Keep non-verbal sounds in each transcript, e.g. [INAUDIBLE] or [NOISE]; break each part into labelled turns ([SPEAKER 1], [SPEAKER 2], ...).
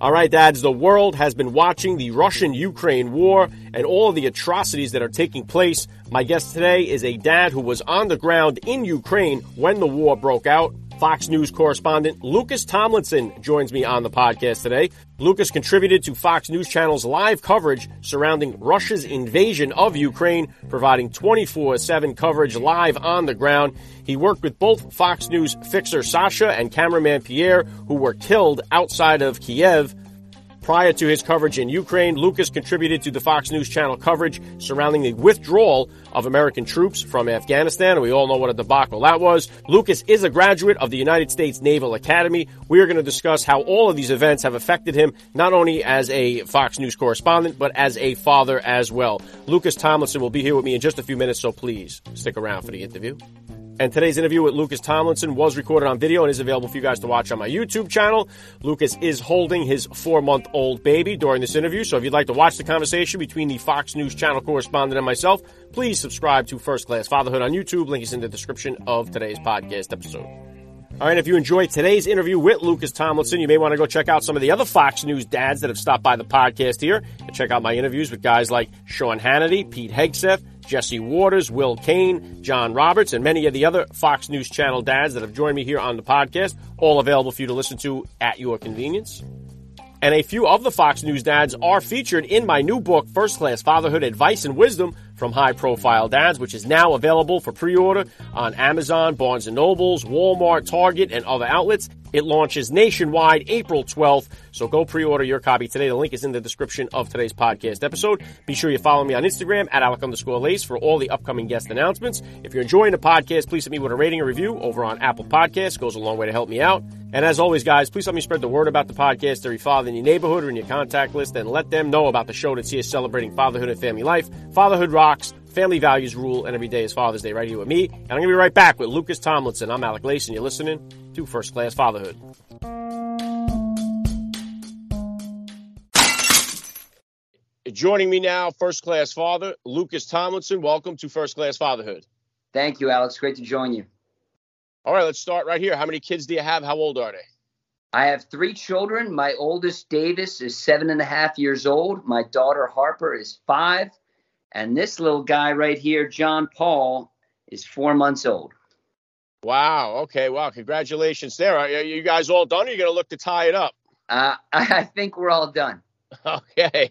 [SPEAKER 1] All right, dads, the world has been watching the Russian Ukraine war and all the atrocities that are taking place. My guest today is a dad who was on the ground in Ukraine when the war broke out. Fox News correspondent Lucas Tomlinson joins me on the podcast today. Lucas contributed to Fox News Channel's live coverage surrounding Russia's invasion of Ukraine, providing 24 7 coverage live on the ground. He worked with both Fox News fixer Sasha and cameraman Pierre, who were killed outside of Kiev. Prior to his coverage in Ukraine, Lucas contributed to the Fox News Channel coverage surrounding the withdrawal of American troops from Afghanistan. And we all know what a debacle that was. Lucas is a graduate of the United States Naval Academy. We are going to discuss how all of these events have affected him, not only as a Fox News correspondent, but as a father as well. Lucas Tomlinson will be here with me in just a few minutes, so please stick around for the interview. And today's interview with Lucas Tomlinson was recorded on video and is available for you guys to watch on my YouTube channel. Lucas is holding his four month old baby during this interview. So if you'd like to watch the conversation between the Fox News channel correspondent and myself, please subscribe to First Class Fatherhood on YouTube. Link is in the description of today's podcast episode. All right, if you enjoyed today's interview with Lucas Tomlinson, you may want to go check out some of the other Fox News dads that have stopped by the podcast here and check out my interviews with guys like Sean Hannity, Pete Hegseth, Jesse Watters, Will Cain, John Roberts, and many of the other Fox News Channel dads that have joined me here on the podcast, all available for you to listen to at your convenience. And a few of the Fox News dads are featured in my new book, First Class Fatherhood Advice and Wisdom from High Profile Dads, which is now available for pre-order on Amazon, Barnes & Nobles, Walmart, Target, and other outlets. It launches nationwide April 12th, so go pre-order your copy today. The link is in the description of today's podcast episode. Be sure you follow me on Instagram at Alec underscore Lace for all the upcoming guest announcements. If you're enjoying the podcast, please hit me with a rating or review over on Apple Podcasts. Goes a long way to help me out. And as always, guys, please help me spread the word about the podcast to every father in your neighborhood or in your contact list and let them know about the show that's here celebrating fatherhood and family life. Fatherhood rocks. Family values rule, and every day is Father's Day right here with me. And I'm going to be right back with Lucas Tomlinson. I'm Alec Lace, and you're listening to First Class Fatherhood. Joining me now, First Class Father, Lucas Tomlinson. Welcome to First Class Fatherhood.
[SPEAKER 2] Thank you, Alex. Great to join you.
[SPEAKER 1] All right, let's start right here. How many kids do you have? How old are they?
[SPEAKER 2] I have three children. My oldest, Davis, is seven and a half years old. My daughter, Harper, is five. And this little guy right here, John Paul, is four months old.
[SPEAKER 1] Wow. Okay. Wow. Congratulations there. Are you guys all done? Or are you going to look to tie it up?
[SPEAKER 2] Uh, [LAUGHS] I think we're all done. [LAUGHS]
[SPEAKER 1] Okay.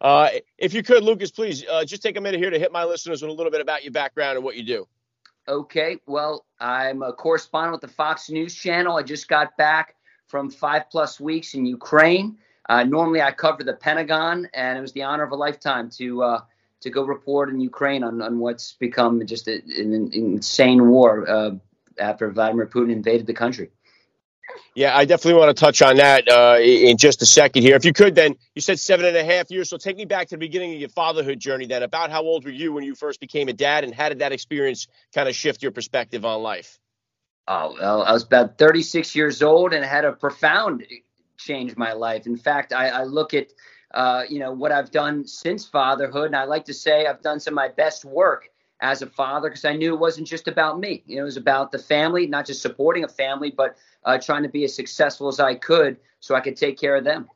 [SPEAKER 1] Uh, if you could, Lucas, please uh, just take a minute here to hit my listeners with a little bit about your background and what you do.
[SPEAKER 2] Okay. Well, I'm a correspondent with the Fox News Channel. I just got back from five plus weeks in Ukraine. Uh, normally, I cover the Pentagon, and it was the honor of a lifetime to uh, to go report in Ukraine on, on what's become just a, an insane war uh, after Vladimir Putin invaded the country.
[SPEAKER 1] Yeah, I definitely want to touch on that uh, in just a second here. If you could, then you said seven and a half years. So take me back to the beginning of your fatherhood journey. Then, about how old were you when you first became a dad, and how did that experience kind of shift your perspective on life?
[SPEAKER 2] Oh, well, I was about 36 years old and had a profound change my life. In fact, I, I look at uh, you know what I've done since fatherhood, and I like to say I've done some of my best work as a father because I knew it wasn't just about me. You know, it was about the family, not just supporting a family, but uh, trying to be as successful as I could so I could take care of them.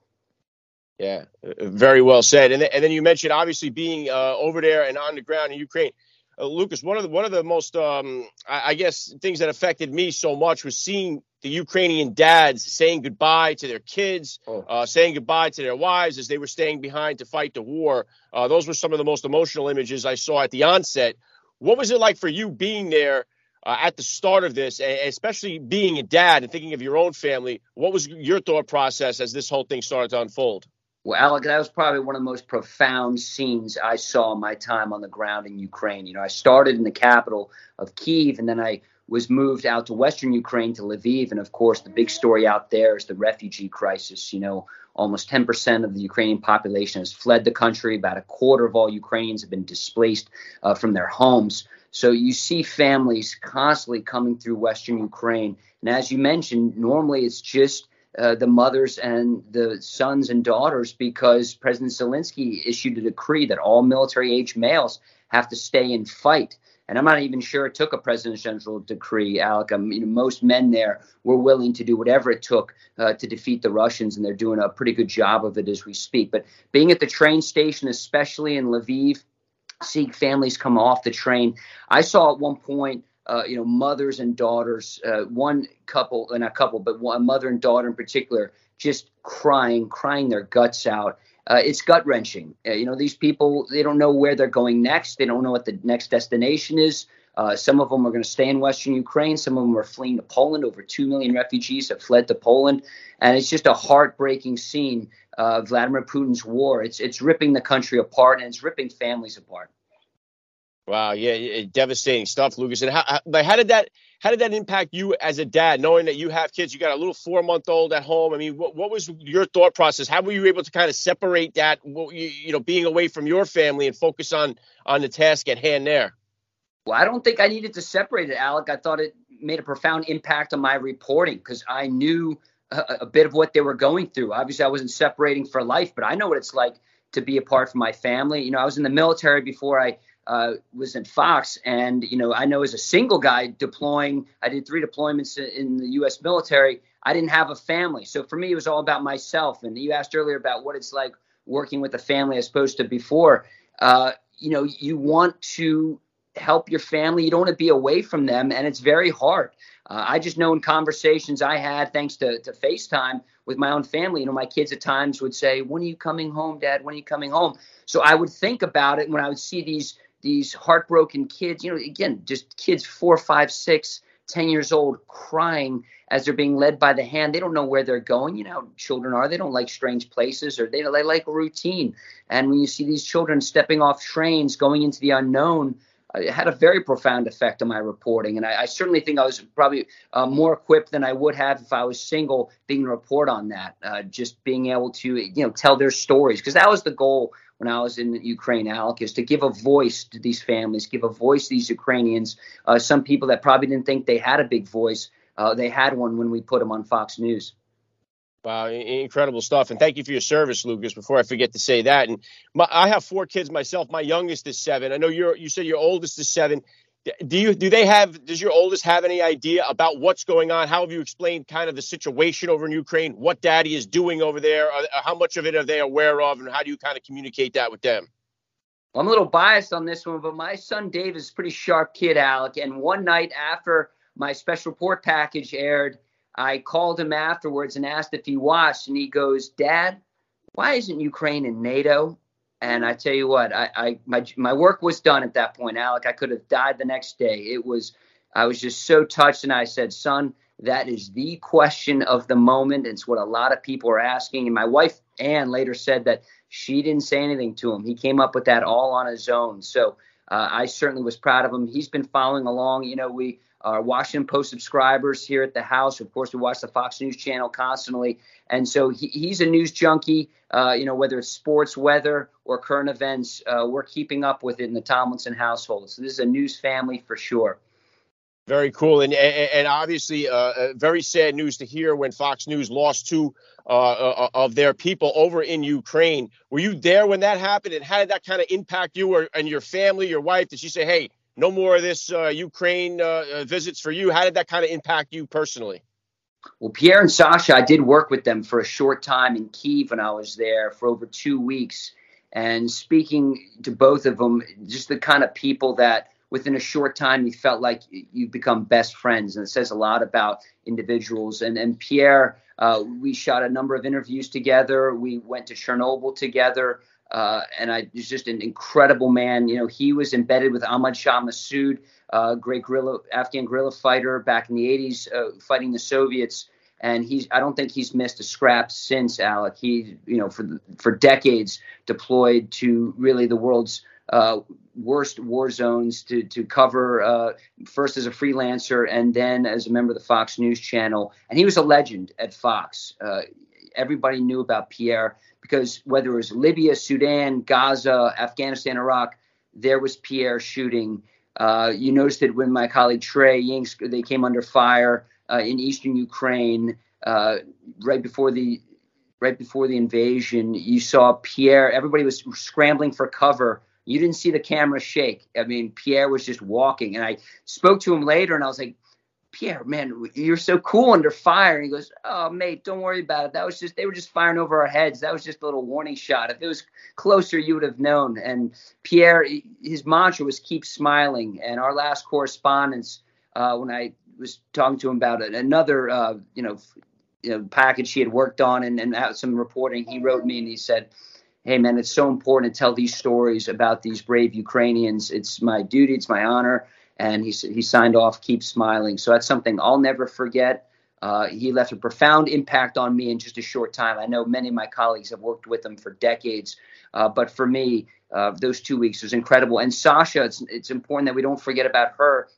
[SPEAKER 1] Yeah, very well said. And, th- and then you mentioned obviously being uh, over there and on the ground in Ukraine. Uh, Lucas, one of the one of the most um, I, I, guess things that affected me so much was seeing the Ukrainian dads saying goodbye to their kids, oh. uh, saying goodbye to their wives as they were staying behind to fight the war. Uh, those were some of the most emotional images I saw at the onset. What was it like for you being there uh, at the start of this, especially being a dad and thinking of your own family? What was your thought process as this whole thing started to unfold?
[SPEAKER 2] Well, Alec, that was probably one of the most profound scenes I saw in my time on the ground in Ukraine. You know, I started in the capital of Kiev, and then I was moved out to Western Ukraine to Lviv. And of course, the big story out there is the refugee crisis. You know, Almost 10% of the Ukrainian population has fled the country. About a quarter of all Ukrainians have been displaced uh, from their homes. So you see families constantly coming through Western Ukraine. And as you mentioned, normally it's just uh, the mothers and the sons and daughters because President Zelensky issued a decree that all military age males have to stay and fight. And I'm not even sure it took a presidential decree, Alec. I mean, most men there were willing to do whatever it took uh, to defeat the Russians, and they're doing a pretty good job of it as we speak. But being at the train station, especially in Lviv, seeing families come off the train, I saw at one point. Uh, you know, mothers and daughters, uh, one couple, and a couple, but one mother and daughter in particular, just crying, crying their guts out uh, it's gut wrenching. Uh, you know, these people, they don't know where they're going next. They don't know what the next destination is. Uh, some of them are going to stay in Western Ukraine. Some of them are fleeing to Poland. Over 2 million refugees have fled to Poland. And it's just a heartbreaking scene Vladimir Putin's war. It's, it's ripping the country apart and it's ripping families apart.
[SPEAKER 1] Wow, yeah, eh, devastating stuff, Lucas. And how, how, how did that how did that impact you as a dad, knowing that you have kids? You got a little four month old at home. I mean, what, what was your thought process? How were you able to kind of separate that, you, you know, being away from your family and focus on on the task at hand there?
[SPEAKER 2] Well, I don't think I needed to separate it, Alec. I thought it made a profound impact on my reporting because I knew a, a bit of what they were going through. Obviously, I wasn't separating for life, but I know what it's like to be apart from my family. You know, I was in the military before I uh, was in Fox, and you know, I know as a single guy deploying, I did three deployments in the U.S. military. I didn't have a family, so for me, it was all about myself. And you asked earlier about what it's like working with a family as opposed to before. Uh, you know, you want to help your family. You don't want to be away from them, and it's very hard. Uh, I just know in conversations I had, thanks to, to FaceTime with my own family, you know, my kids at times would say, When are you coming home, Dad? When are you coming home? So I would think about it when I would see these these heartbroken kids, you know, again, just kids four, five, six, ten years old crying as they're being led by the hand. They don't know where they're going. You know how children are. They don't like strange places or they, they like routine. And when you see these children stepping off trains, going into the unknown, uh, it had a very profound effect on my reporting. And I, I certainly think I was probably uh, more equipped than I would have if I was single being a report on that, uh, just being able to, you know, tell their stories. Because that was the goal when I was in Ukraine, Alec, is to give a voice to these families, give a voice to these Ukrainians. Uh, some people that probably didn't think they had a big voice, uh, they had one when we put them on Fox News.
[SPEAKER 1] Wow, incredible stuff. And thank you for your service, Lucas. Before I forget to say that, and my, I have four kids myself. My youngest is seven. I know you're. You said your oldest is seven do you do they have does your oldest have any idea about what's going on? How have you explained kind of the situation over in ukraine? What daddy is doing over there? Uh, how much of it are they aware of and how do you kind of communicate that with them?
[SPEAKER 2] I'm a little biased on this one but my son dave is a pretty sharp kid alec and one night after my special report package aired i called him afterwards and asked if he watched and he goes dad why isn't ukraine in nato and I tell you what, I, I my my work was done at that point, Alec. I could have died the next day. It was I was just so touched, and I said, "Son, that is the question of the moment. It's what a lot of people are asking." And my wife Ann later said that she didn't say anything to him. He came up with that all on his own. So uh, I certainly was proud of him. He's been following along. You know, we are Washington Post subscribers here at the house. Of course, we watch the Fox News channel constantly. And so he, he's a news junkie, uh, you know, whether it's sports, weather, or current events, uh, we're keeping up with it in the Tomlinson household. So this is a news family for sure.
[SPEAKER 1] Very cool, and and obviously, uh, uh, very sad news to hear when Fox News lost two uh, uh, of their people over in Ukraine. Were you there when that happened, and how did that kind of impact you or, and your family, your wife? Did she say, "Hey, no more of this uh, Ukraine uh, visits for you"? How did that kind of impact you personally?
[SPEAKER 2] Well, Pierre and Sasha, I did work with them for a short time in Kiev when I was there for over two weeks. And speaking to both of them, just the kind of people that within a short time you felt like you become best friends. And it says a lot about individuals. And, and Pierre, uh, we shot a number of interviews together. We went to Chernobyl together. Uh, and I was just an incredible man. You know, he was embedded with Ahmad Shah Massoud, uh, great guerrilla, Afghan guerrilla fighter back in the 80s, uh, fighting the Soviets. And he's, I don't think he's missed a scrap since Alec. He, you know, for for decades deployed to really the world's uh, worst war zones to to cover uh, first as a freelancer and then as a member of the Fox News Channel. And he was a legend at Fox. Uh, everybody knew about Pierre because whether it was Libya, Sudan, Gaza, Afghanistan, Iraq, there was Pierre shooting. Uh, you noticed it when my colleague Trey Yingst, they came under fire uh, in eastern Ukraine uh, right before the right before the invasion. You saw Pierre. Everybody was scrambling for cover. You didn't see the camera shake. I mean, Pierre was just walking, and I spoke to him later, and I was like, Pierre, man, you're so cool under fire. And he goes, Oh, mate, don't worry about it. That was just, they were just firing over our heads. That was just a little warning shot. If it was closer, you would have known. And Pierre, his mantra was keep smiling. And our last correspondence, uh, when I was talking to him about it, another, uh, you know, you know, package he had worked on and, and some reporting, he wrote me and he said, Hey, man, it's so important to tell these stories about these brave Ukrainians. It's my duty, it's my honor and he he signed off, keep smiling. So that's something I'll never forget. Uh, he left a profound impact on me in just a short time. I know many of my colleagues have worked with him for decades, uh, but for me, uh, those two weeks was incredible. And Sasha, it's it's important that we don't forget about her.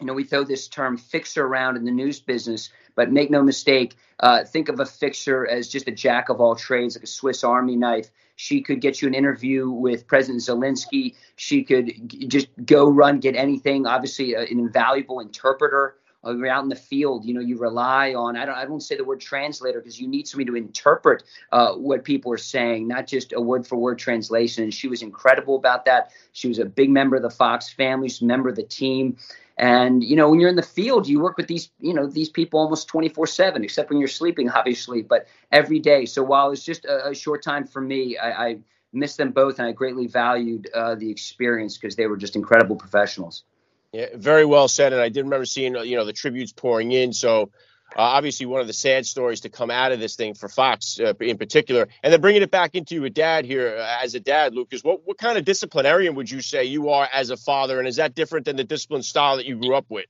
[SPEAKER 2] You know, we throw this term fixer around in the news business, but make no mistake, uh, think of a fixer as just a jack of all trades, like a Swiss Army knife. She could get you an interview with President Zelensky. She could g- just go run, get anything. Obviously, uh, an invaluable interpreter. You're out in the field, you know, you rely on. I don't. I don't say the word translator because you need somebody to interpret uh, what people are saying, not just a word for word translation. And she was incredible about that. She was a big member of the Fox family, she's a member of the team. And you know, when you're in the field, you work with these, you know, these people almost 24/7, except when you're sleeping, obviously, but every day. So while it's just a, a short time for me, I, I missed them both, and I greatly valued uh, the experience because they were just incredible professionals.
[SPEAKER 1] Yeah, very well said. And I did remember seeing, you know, the tributes pouring in. So uh, obviously, one of the sad stories to come out of this thing for Fox uh, in particular, and then bringing it back into a dad here uh, as a dad, Lucas. What what kind of disciplinarian would you say you are as a father, and is that different than the discipline style that you grew up with?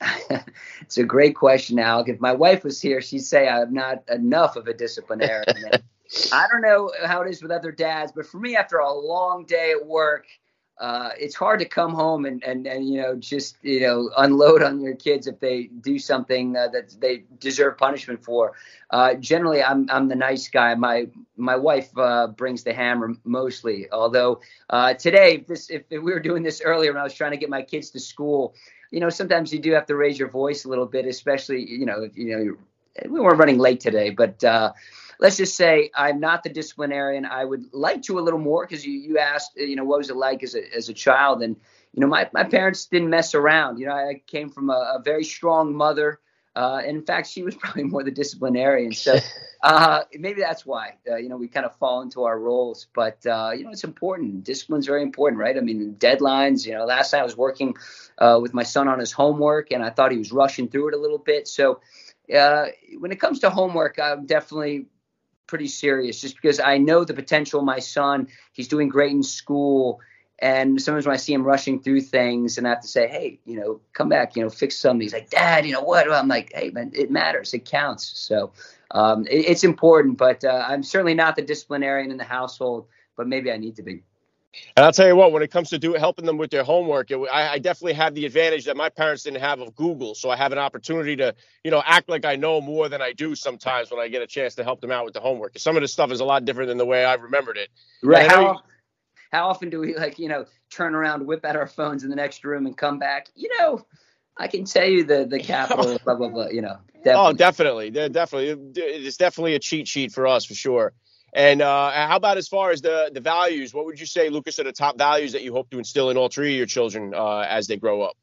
[SPEAKER 1] [LAUGHS]
[SPEAKER 2] it's a great question, Alec. If my wife was here, she'd say I'm not enough of a disciplinarian. [LAUGHS] I don't know how it is with other dads, but for me, after a long day at work, uh, it's hard to come home and, and, and, you know, just, you know, unload on your kids if they do something uh, that they deserve punishment for. Uh, generally, I'm, I'm the nice guy. My, my wife uh, brings the hammer mostly. Although uh, today, this, if, if, we were doing this earlier when I was trying to get my kids to school, you know, sometimes you do have to raise your voice a little bit, especially, you know, you know, we weren't running late today, but, uh, let's just say I'm not the disciplinarian. I would like to a little more because you, you asked, you know, what was it like as a, as a child? And, you know, my, my parents didn't mess around. You know, I came from a, a very strong mother. Uh, and in fact, she was [LAUGHS] probably more the disciplinarian. So [LAUGHS] uh, maybe that's why, uh, you know, we kind of fall into our roles. But, uh, you know, it's important. Discipline's very important, right? I mean, deadlines, you know, last night I was working uh, with my son on his homework and I thought he was rushing through it a little bit. So uh, when it comes to homework, I'm definitely pretty serious just because I know the potential of my son. He's doing great in school. And sometimes when I see him rushing through things and I have to say, hey, you know, come back, you know, fix something. He's like, Dad, you know what? I'm like, hey, man, it matters. It counts. So um, it, it's important. But uh, I'm certainly not the disciplinarian in the household, but maybe I need to be.
[SPEAKER 1] And I'll tell you what, when it comes to do helping them with their homework, it, I, I, definitely have the advantage that my parents didn't have of Google. So I have an opportunity to, you know, act like I know more than I do sometimes when I get a chance to help them out with the homework. Some of the stuff is a lot different than the way I remembered it.
[SPEAKER 2] Right. How, how often do we like, you know, turn around, whip out our phones in the next room and come back? You know, I can tell you the the capital, blah blah blah. You know.
[SPEAKER 1] Definitely. [LAUGHS] Oh, definitely. Definitely. It's definitely a cheat sheet for us for sure. And uh, how about as far as the the values? What would you say, Lucas, are the top values that you hope to instill in all three of your children uh, as they grow up?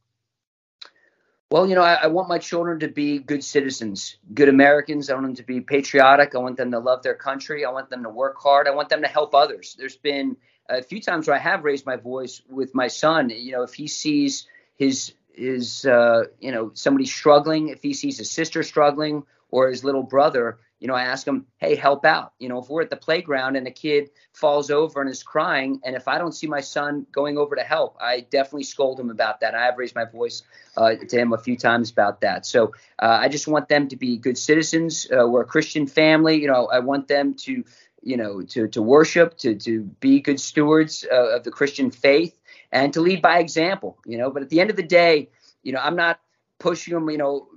[SPEAKER 2] Well, you know, I, I, want my children to be good citizens, good Americans. I want them to be patriotic. I want them to love their country. I want them to work hard. I want them to help others. There's been a few times where I have raised my voice with my son. You know, if he sees his his uh, you know somebody struggling, if he sees his sister struggling or his little brother, you know, I ask him, hey, help out. You know, if we're at the playground and a kid falls over and is crying, and if I don't see my son going over to help, I definitely scold him about that. I have raised my voice uh, to him a few times about that. So uh, I just want them to be good citizens. Uh, we're a Christian family. You know, I want them to, you know, to to worship, to to be good stewards uh, of the Christian faith, and to lead by example. You know, but at the end of the day, you know, I'm not pushing them. You know,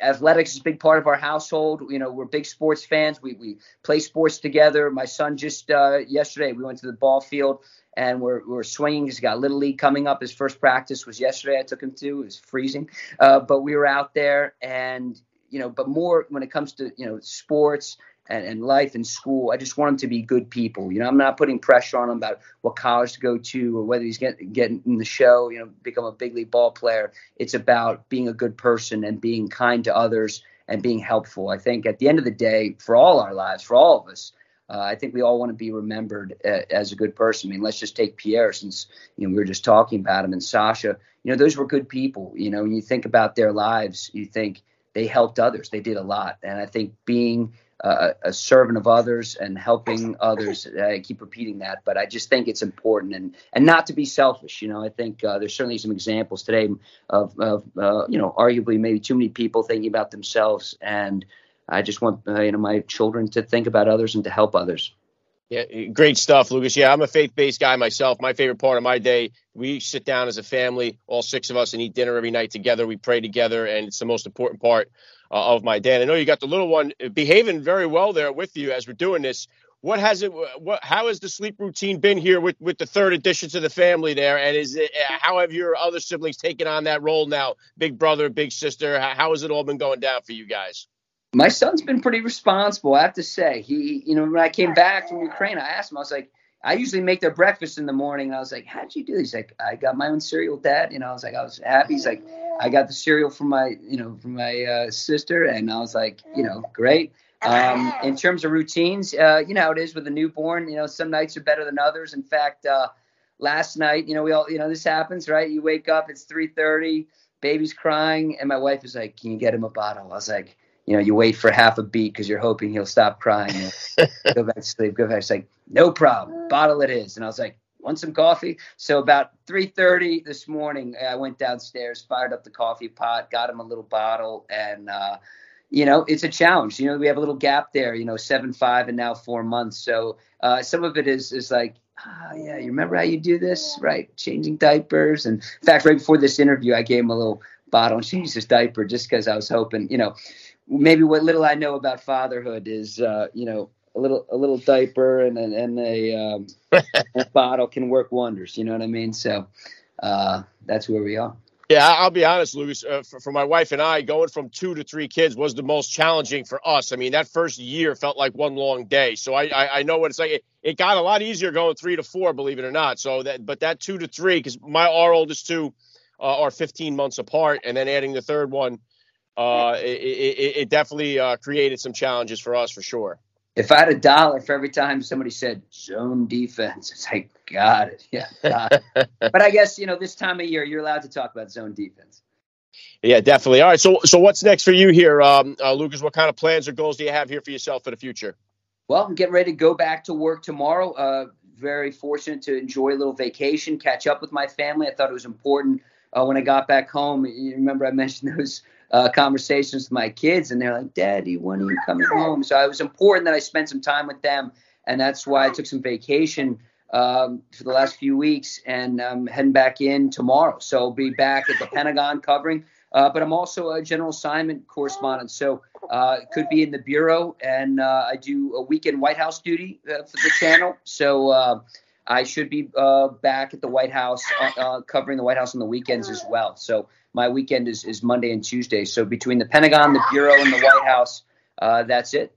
[SPEAKER 2] athletics is a big part of our household. You know, we're big sports fans. We we play sports together. My son just uh, yesterday we went to the ball field and we're we're swinging. He's got little league coming up. His first practice was yesterday. I took him to. It was freezing, uh, but we were out there, and you know, but more when it comes to you know sports and, and life and school. I just want them to be good people. You know, I'm not putting pressure on them about what college to go to or whether he's getting getting in the show. You know, become a big league ball player. It's about being a good person and being kind to others and being helpful. I think at the end of the day, for all our lives, for all of us. Uh, I think we all want to be remembered uh, as a good person. I mean, let's just take Pierre, since you know we were just talking about him, and Sasha. You know, those were good people. You know, when you think about their lives, you think they helped others. They did a lot, and I think being uh, a servant of others and helping others. I keep repeating that, but I just think it's important and and not to be selfish. You know, I think uh, there's certainly some examples today of, of uh, you know arguably maybe too many people thinking about themselves, and I just want uh, you know my children to think about others and to help others.
[SPEAKER 1] Yeah, great stuff, Lucas. Yeah, I'm a faith-based guy myself. My favorite part of my day, we sit down as a family, all six of us, and eat dinner every night together. We pray together, and it's the most important part uh, of my day. And I know you got the little one behaving very well there with you as we're doing this. What has it? What? How has the sleep routine been here with with the third addition to the family there? And is it? How have your other siblings taken on that role now? Big brother, big sister. How has it all been going down for you guys?
[SPEAKER 2] My son's been pretty responsible. I have to say, he, you know, when I came back from Ukraine, I asked him, I was like, I usually make their breakfast in the morning. And I was like, how'd you do this? He's like, I got my own cereal, dad. You know, I was like, I was happy. He's like, I got the cereal from my, you know, from my uh, sister. And I was like, you know, great. Um, in terms of routines, uh, you know how it is with a newborn. You know, some nights are better than others. In fact, uh, last night, you know, we all, you know, this happens, right? You wake up, it's 3:30, baby's crying, and my wife is like, "Can you get him a bottle?" I was like, you know, you wait for half a beat because you're hoping he'll stop crying. [LAUGHS] go back to sleep. Go back. It's like, no problem. Bottle it is. And I was like, want some coffee? So about 3:30 this morning, I went downstairs, fired up the coffee pot, got him a little bottle, and uh, you know, it's a challenge. You know, we have a little gap there. You know, seven five and now four months. So uh, some of it is is like. Ah, yeah, you remember how you do this, right? Changing diapers. And in fact, right before this interview, I gave him a little bottle and changed his diaper just because I was hoping, you know, maybe what little I know about fatherhood is, uh, you know, a little a little diaper and and, and a, um, a, [LAUGHS] bottle can work wonders. You know what I mean? So uh, that's where we are.
[SPEAKER 1] Yeah, I'll be honest, Lucas. Uh, for, for, my wife and I, going from two to three kids was the most challenging for us. I mean, that first year felt like one long day. So I I, I know what it's like. It, it, got a lot easier going three to four, believe it or not. So that but that two to three, because my our oldest two uh, are 15 months apart, and then adding the third one uh, it, it, it, definitely uh, created some challenges for us for sure.
[SPEAKER 2] If I had a dollar for every time somebody said zone defense, it's like, got it. Yeah. Got it. [LAUGHS] but I guess, you know, this time of year, you're allowed to talk about zone defense.
[SPEAKER 1] Yeah, definitely. All right. So, so what's next for you here, um, uh, Lucas? What kind of plans or goals do you have here for yourself for the future?
[SPEAKER 2] Well, I'm getting ready to go back to work tomorrow. Uh, very fortunate to enjoy a little vacation, catch up with my family. I thought it was important uh, when I got back home. You remember I mentioned [LAUGHS] those uh, conversations with my kids, and they're like, "Daddy, when are you coming home?" So it was important that I spent some time with them, and that's why I took some vacation um, for the last few weeks, and I'm heading back in tomorrow. So I'll be back at the Pentagon covering. Uh, but I'm also a general assignment correspondent, so uh, could be in the bureau, and uh, I do a weekend White House duty uh, for the channel. So uh, I should be uh, back at the White House covering the White House on the weekends as well. So my weekend is, is Monday and Tuesday. So between the Pentagon, the Bureau, and the White House, uh, that's it.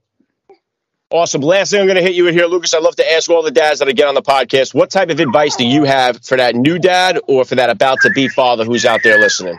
[SPEAKER 1] Awesome. Last thing I'm going to hit you with here, Lucas. I love to ask all the dads that I get on the podcast, what type of advice do you have for that new dad or for that about to be father who's out there listening?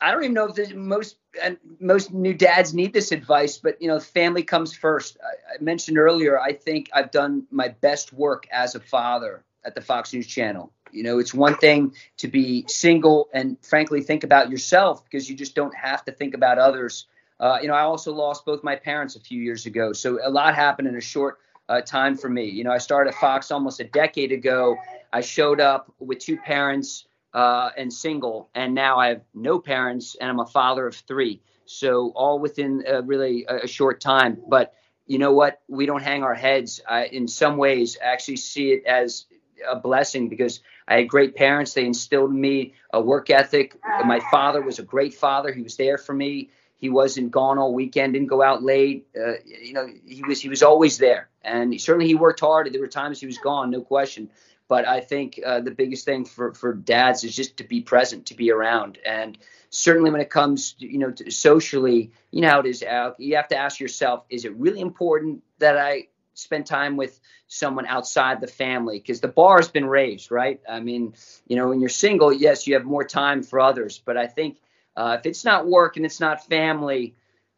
[SPEAKER 2] I don't even know if most and most new dads need this advice, but you know, family comes first. I, I mentioned earlier. I think I've done my best work as a father at the Fox News Channel. You know, it's one thing to be single and frankly think about yourself because you just don't have to think about others. Uh, you know, I also lost both my parents a few years ago, so a lot happened in a short uh, time for me. You know, I started at Fox almost a decade ago. I showed up with two parents uh, and single, and now I have no parents, and I'm a father of three. So all within really a short time. But you know what? We don't hang our heads. I, in some ways, I actually see it as a blessing because I had great parents. They instilled in me a work ethic. My father was a great father. He was there for me. He wasn't gone all weekend, didn't go out late. Uh, you know, he was he was always there, and certainly he worked hard. There were times he was gone, no question. But I think uh, the biggest thing for for dads is just to be present, to be around, and certainly when it comes, to, you know, to socially, you know how it is. You have to ask yourself: Is it really important that I spend time with someone outside the family because the bar has been raised, right? I mean, you know, when you're single, yes, you have more time for others, but I think uh, if it's not work and it's not family,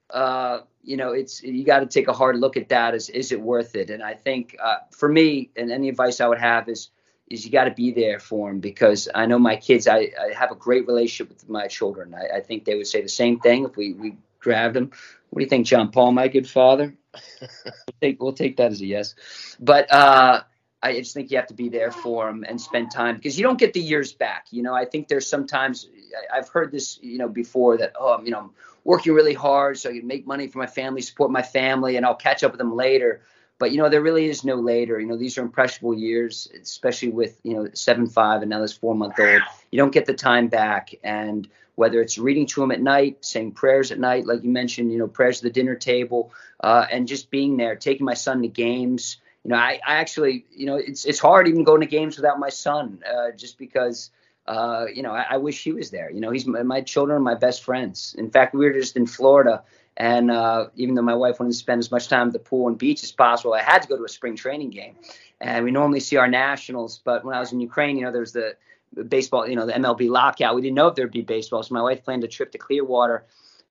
[SPEAKER 2] uh, you know, it's you got to take a hard look at that. Is is it worth it? And I think uh, for me, and any advice I would have is is you got to be there for them because I know my kids. I, I have a great relationship with my children. I, I think they would say the same thing if we we grabbed them. What do you think, John Paul? My good father. we'll, [LAUGHS] take, we'll take that as a yes. But uh, I just think you have to be there for them and spend time because you don't get the years back. You know, I think there's sometimes I've heard this, you know, before that, oh, you know, I'm working really hard so I can make money for my family, support my family, and I'll catch up with them later. But you know, there really is no later. You know, these are impressionable years, especially with you know seven five and now this four month old. You don't get the time back, and whether it's reading to them at night, saying prayers at night, like you mentioned, you know, prayers at the dinner table, uh, and just being there, taking my son to games. You know, I, I actually, you know, it's it's hard even going to games without my son, uh, just because uh, you know, I, I, wish he was there. You know, he's my, my, children are my best friends. In fact, we were just in Florida and uh, even though my wife wanted to spend as much time at the pool and beach as possible, I had to go to a spring training game. And we normally see our nationals, but when I was in Ukraine, you know, there's the baseball, you know, the MLB lockout. We didn't know if there'd be baseball, so my wife planned a trip to Clearwater.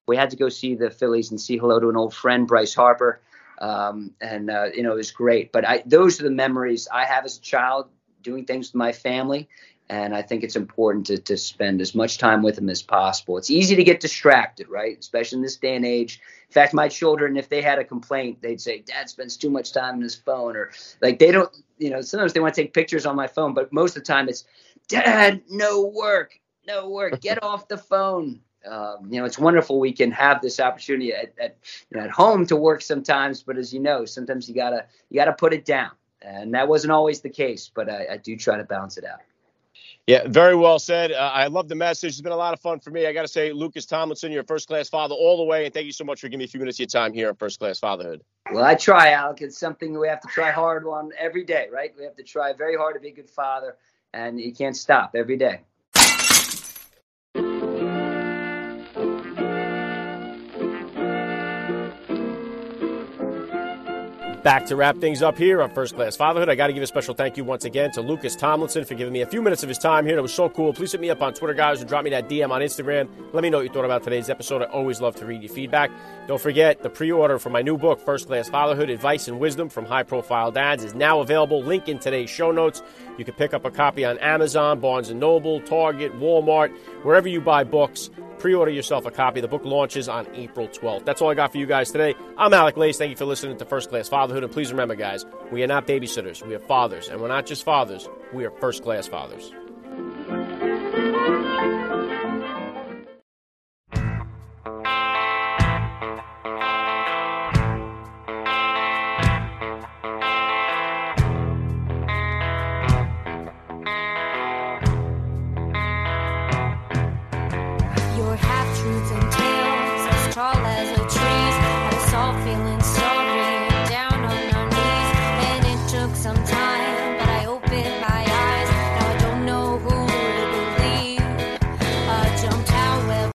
[SPEAKER 2] We had to go see the Phillies and see hello to an old friend, Bryce Harper, um, and uh, you know, it was great. But I, those are the memories I have as a child doing things with my family and I think it's important to, to spend as much time with them as possible. It's easy to get distracted, right? Especially in this day and age. In fact, my children, if they had a complaint, they'd say, Dad spends too much time on his phone, or like they don't, you know, sometimes they want to take pictures on my phone, but most of the time it's, Dad, no work, no work, get [LAUGHS] off the phone. Um, you know, it's wonderful we can have this opportunity at, at, you know, at home to work sometimes, but as you know, sometimes you gotta you gotta put it down, and that wasn't always the case, but I, I do try to balance it out.
[SPEAKER 1] Yeah, very well said. Uh, I love the message. It's been a lot of fun for me. I got to say, Lucas Tomlinson, you're a first class father all the way, and thank you so much for giving me a few minutes of your time here on First Class Fatherhood.
[SPEAKER 2] Well, I try, Alec. It's something we have to try hard on every day, right? We have to try very hard to be a good father, and you can't stop every day.
[SPEAKER 1] Back to wrap things up here on First Class Fatherhood. I got to give a special thank you once again to Lucas Tomlinson for giving me a few minutes of his time here. That was so cool. Please hit me up on Twitter, guys, and drop me that DM on Instagram. Let me know what you thought about today's episode. I always love to read your feedback. Don't forget the pre-order for my new book, First Class Fatherhood: Advice and Wisdom from High-Profile Dads, is now available. Link in today's show notes. You can pick up a copy on Amazon, Barnes and Noble, Target, Walmart, wherever you buy books. Pre order yourself a copy. The book launches on April 12th. That's all I got for you guys today. I'm Alec Lace. Thank you for listening to First Class Fatherhood. And please remember, guys, we are not babysitters. We are fathers. And we're not just fathers, we are first class fathers.